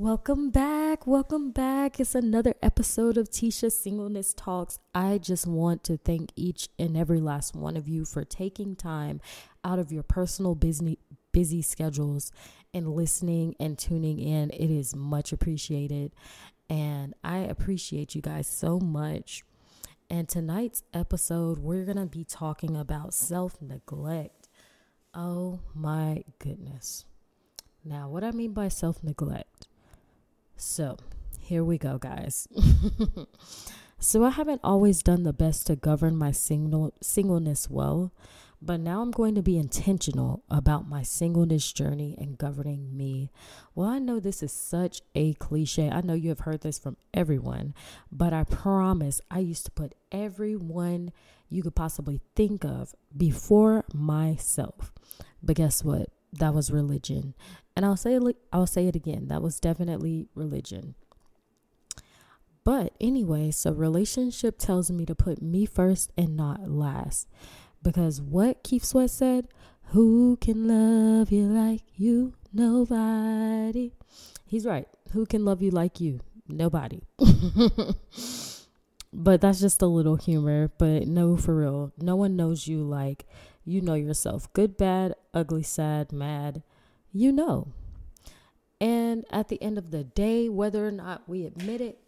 Welcome back. Welcome back. It's another episode of Tisha Singleness Talks. I just want to thank each and every last one of you for taking time out of your personal busy busy schedules and listening and tuning in. It is much appreciated. And I appreciate you guys so much. And tonight's episode, we're going to be talking about self neglect. Oh my goodness. Now, what I mean by self neglect so, here we go, guys. so, I haven't always done the best to govern my single singleness well, but now I'm going to be intentional about my singleness journey and governing me. Well, I know this is such a cliche. I know you have heard this from everyone, but I promise I used to put everyone you could possibly think of before myself. But guess what? That was religion. And I'll say I'll say it again. That was definitely religion. But anyway, so relationship tells me to put me first and not last. Because what Keith Sweat said, who can love you like you? Nobody. He's right. Who can love you like you? Nobody. but that's just a little humor. But no, for real. No one knows you like you know yourself. Good, bad, ugly, sad, mad you know. And at the end of the day, whether or not we admit it,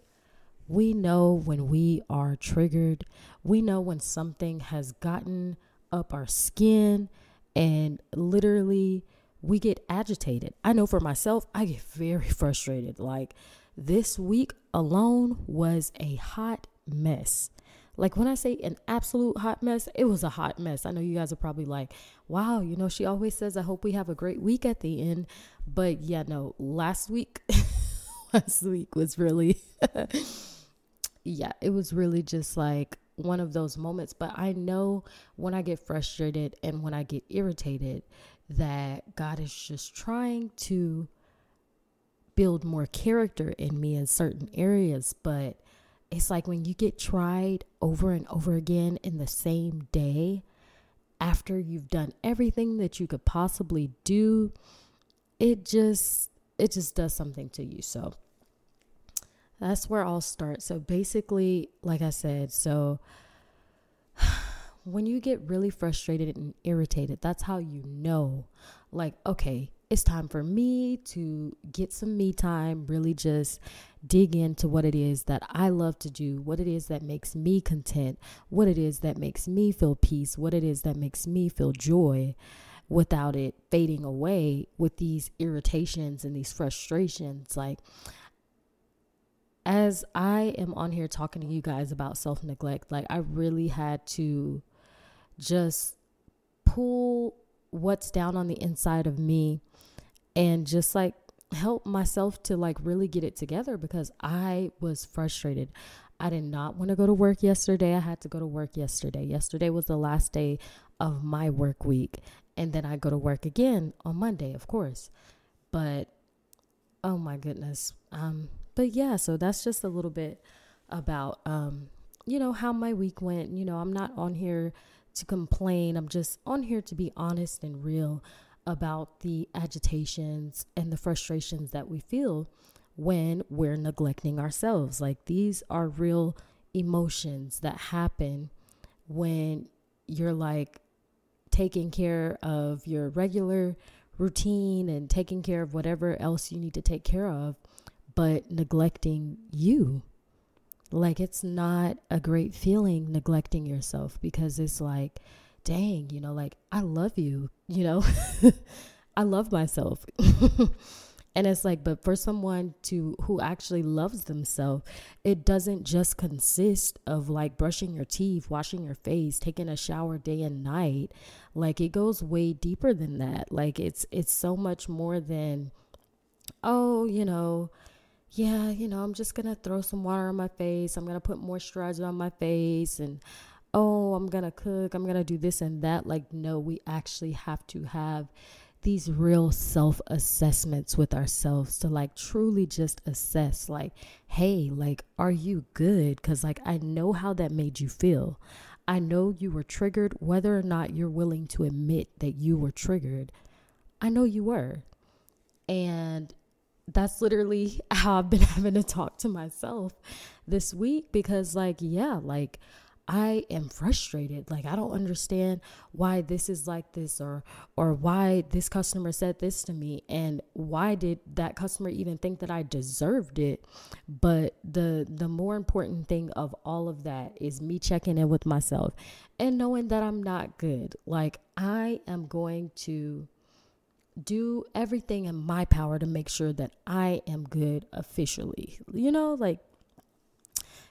we know when we are triggered. We know when something has gotten up our skin and literally we get agitated. I know for myself, I get very frustrated. Like this week alone was a hot mess. Like when I say an absolute hot mess, it was a hot mess. I know you guys are probably like, wow, you know, she always says, I hope we have a great week at the end. But yeah, no, last week, last week was really, yeah, it was really just like one of those moments. But I know when I get frustrated and when I get irritated, that God is just trying to build more character in me in certain areas. But it's like when you get tried over and over again in the same day after you've done everything that you could possibly do it just it just does something to you. So that's where I'll start. So basically like I said so when you get really frustrated and irritated that's how you know like okay it's time for me to get some me time, really just dig into what it is that I love to do, what it is that makes me content, what it is that makes me feel peace, what it is that makes me feel joy without it fading away with these irritations and these frustrations. Like, as I am on here talking to you guys about self neglect, like, I really had to just pull what's down on the inside of me and just like help myself to like really get it together because I was frustrated. I did not want to go to work yesterday. I had to go to work yesterday. Yesterday was the last day of my work week. And then I go to work again on Monday, of course. But oh my goodness. Um but yeah, so that's just a little bit about um you know how my week went. You know, I'm not on here to complain. I'm just on here to be honest and real about the agitations and the frustrations that we feel when we're neglecting ourselves. Like these are real emotions that happen when you're like taking care of your regular routine and taking care of whatever else you need to take care of, but neglecting you. Like it's not a great feeling neglecting yourself because it's like dang, you know, like I love you, you know, I love myself. and it's like, but for someone to who actually loves themselves, it doesn't just consist of like brushing your teeth, washing your face, taking a shower day and night. Like it goes way deeper than that. Like it's it's so much more than oh, you know, yeah, you know, I'm just gonna throw some water on my face. I'm gonna put moisturizer on my face and oh, I'm to cook, I'm to do this and that. Like, no, we actually have to have these real self assessments with ourselves to like truly just assess, like, hey, like, are you good? Because, like, I know how that made you feel. I know you were triggered, whether or not you're willing to admit that you were triggered. I know you were. And that's literally how I've been having to talk to myself this week because, like, yeah, like I am frustrated. Like I don't understand why this is like this or or why this customer said this to me and why did that customer even think that I deserved it? But the the more important thing of all of that is me checking in with myself and knowing that I'm not good. Like I am going to do everything in my power to make sure that I am good officially. You know, like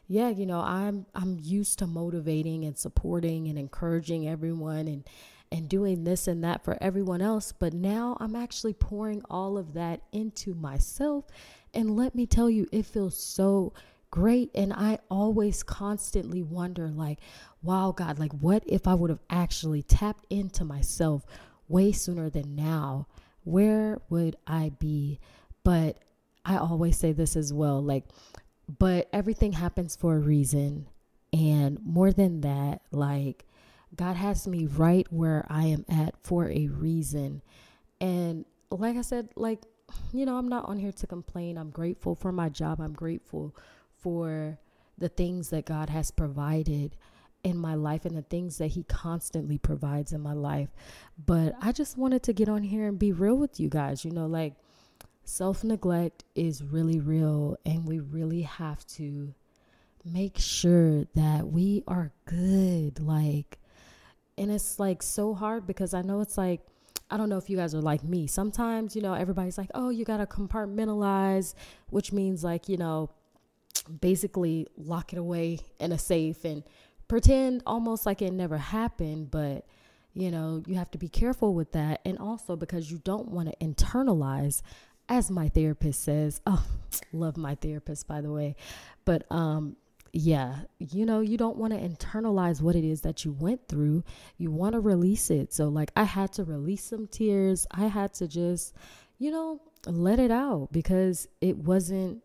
yeah, you know, I'm I'm used to motivating and supporting and encouraging everyone and and doing this and that for everyone else, but now I'm actually pouring all of that into myself and let me tell you it feels so great and I always constantly wonder like, wow, God, like what if I would have actually tapped into myself way sooner than now? Where would I be? But I always say this as well, like but everything happens for a reason. And more than that, like God has me right where I am at for a reason. And like I said, like, you know, I'm not on here to complain. I'm grateful for my job. I'm grateful for the things that God has provided in my life and the things that He constantly provides in my life. But I just wanted to get on here and be real with you guys. You know, like, self neglect is really real, and we really have to make sure that we are good. Like, and it's like so hard because I know it's like, I don't know if you guys are like me. Sometimes, you know, everybody's like, oh, you got to compartmentalize, which means like, you know, basically lock it away in a safe and pretend almost like it never happened. But, you know, you have to be careful with that. And also because you don't want to internalize as my therapist says, oh, love my therapist, by the way. But, um, yeah, you know, you don't want to internalize what it is that you went through. You want to release it. So, like, I had to release some tears. I had to just, you know, let it out because it wasn't,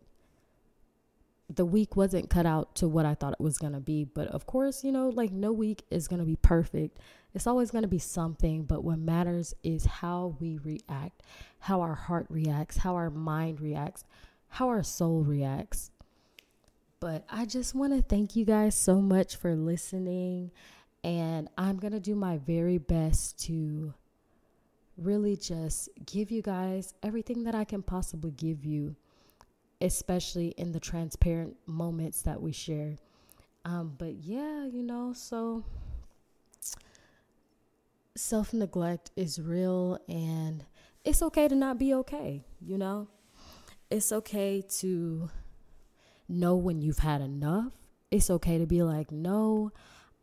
the week wasn't cut out to what I thought it was going to be. But of course, you know, like, no week is going to be perfect. It's always going to be something, but what matters is how we react, how our heart reacts, how our mind reacts, how our soul reacts. But I just want to thank you guys so much for listening. And I'm going to do my very best to really just give you guys everything that I can possibly give you, especially in the transparent moments that we share. Um, but yeah, you know, so self neglect is real and it's okay to not be okay, you know? It's okay to know when you've had enough. It's okay to be like, no,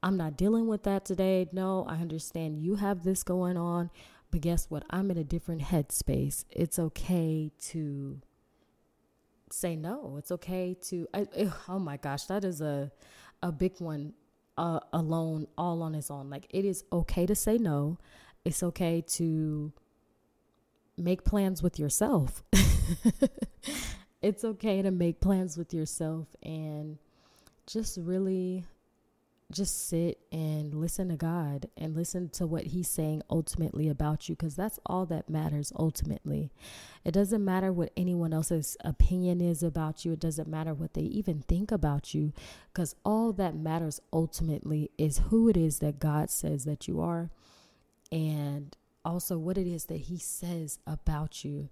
I'm not dealing with that today. No, I understand you have this going on, but guess what? I'm in a different headspace. It's okay to say no. It's okay to, I, oh my gosh, that is a, a big one uh, alone, all on its own. Like it is okay to say no. It's okay to make plans with yourself. it's okay to make plans with yourself and just really just sit and listen to God and listen to what He's saying ultimately about you because that's all that matters ultimately. It doesn't matter what anyone else's opinion is about you, it doesn't matter what they even think about you because all that matters ultimately is who it is that God says that you are and also what it is that He says about you.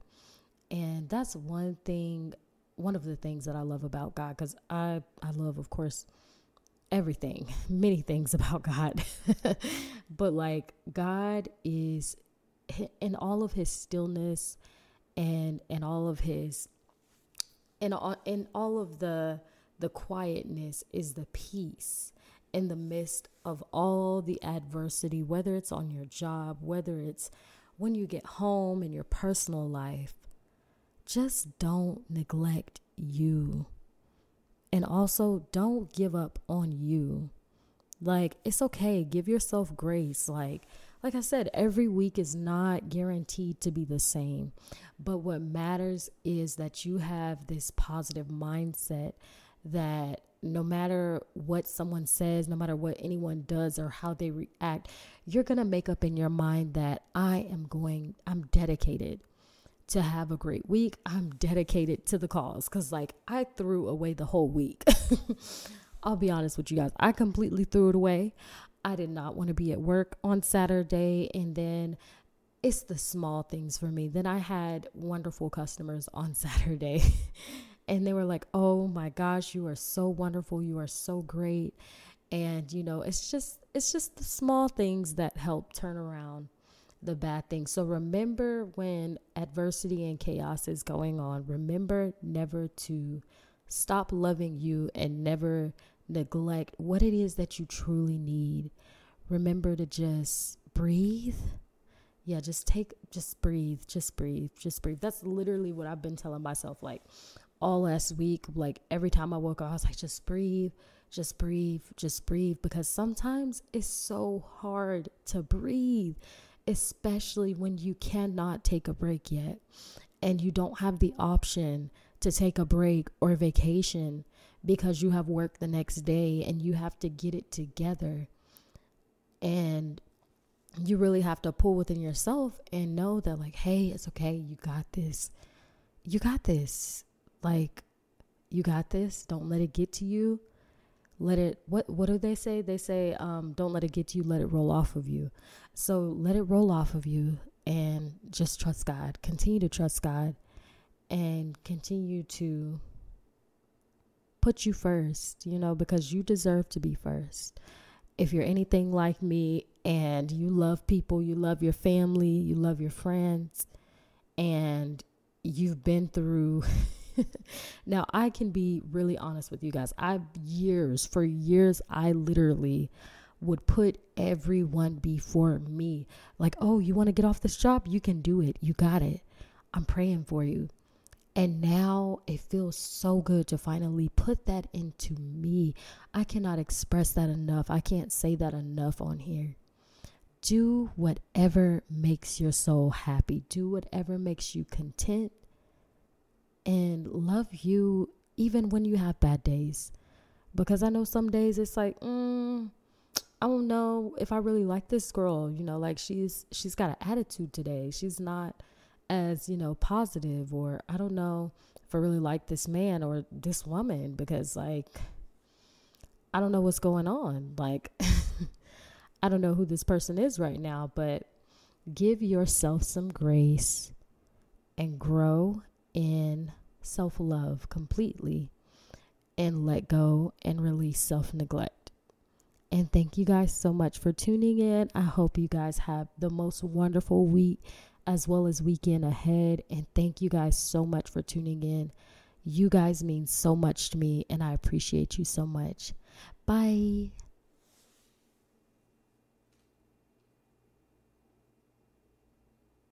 And that's one thing, one of the things that I love about God because I, I love, of course everything, many things about God. but like God is in all of his stillness and and all of his and all, in all of the the quietness is the peace in the midst of all the adversity, whether it's on your job, whether it's when you get home in your personal life. Just don't neglect you. And also, don't give up on you. Like, it's okay. Give yourself grace. Like, like I said, every week is not guaranteed to be the same. But what matters is that you have this positive mindset that no matter what someone says, no matter what anyone does or how they react, you're going to make up in your mind that I am going, I'm dedicated to have a great week. I'm dedicated to the cause because, like, I threw away the whole week. I'll be honest with you guys. I completely threw it away. I did not want to be at work on Saturday. And then it's the small things for me. Then I had wonderful customers on Saturday. and they were like, "Oh my gosh, you are so wonderful. You are so great." And you know, it's just it's just the small things that help turn around the bad things. So remember when adversity and chaos is going on, remember never to stop loving you and never neglect what it is that you truly need. Remember to just breathe. Yeah, just take, just breathe, just breathe, just breathe. That's literally what I've been telling myself like all last week. Like every time I woke up, I was like, just breathe, just breathe, just breathe. Because sometimes it's so hard to breathe, especially when you cannot take a break yet and you don't have the option to take a break or vacation because you have work the next day and you have to get it together. And you really have to pull within yourself and know that, like, hey, it's okay. You got this. You got this. Like, you got this. Don't let it get to you. Let it, what, what do they say? They say, um, don't let it get to you. Let it roll off of you. So let it roll off of you and just trust God. Continue to trust God and continue to put you first, you know, because you deserve to be first. If you're anything like me and you love people, you love your family, you love your friends, and you've been through. now, I can be really honest with you guys. I've years, for years, I literally would put everyone before me. Like, oh, you want to get off this job? You can do it. You got it. I'm praying for you. And now it feels so good to finally put that into me. I cannot express that enough. I can't say that enough on here. Do whatever makes your soul happy, do whatever makes you content, and love you even when you have bad days. Because I know some days it's like, mm, I don't know if I really like this girl. You know, like she's she's got an attitude today. She's not as you know positive or i don't know if i really like this man or this woman because like i don't know what's going on like i don't know who this person is right now but give yourself some grace and grow in self-love completely and let go and release self-neglect and thank you guys so much for tuning in. I hope you guys have the most wonderful week as well as weekend ahead. And thank you guys so much for tuning in. You guys mean so much to me, and I appreciate you so much. Bye.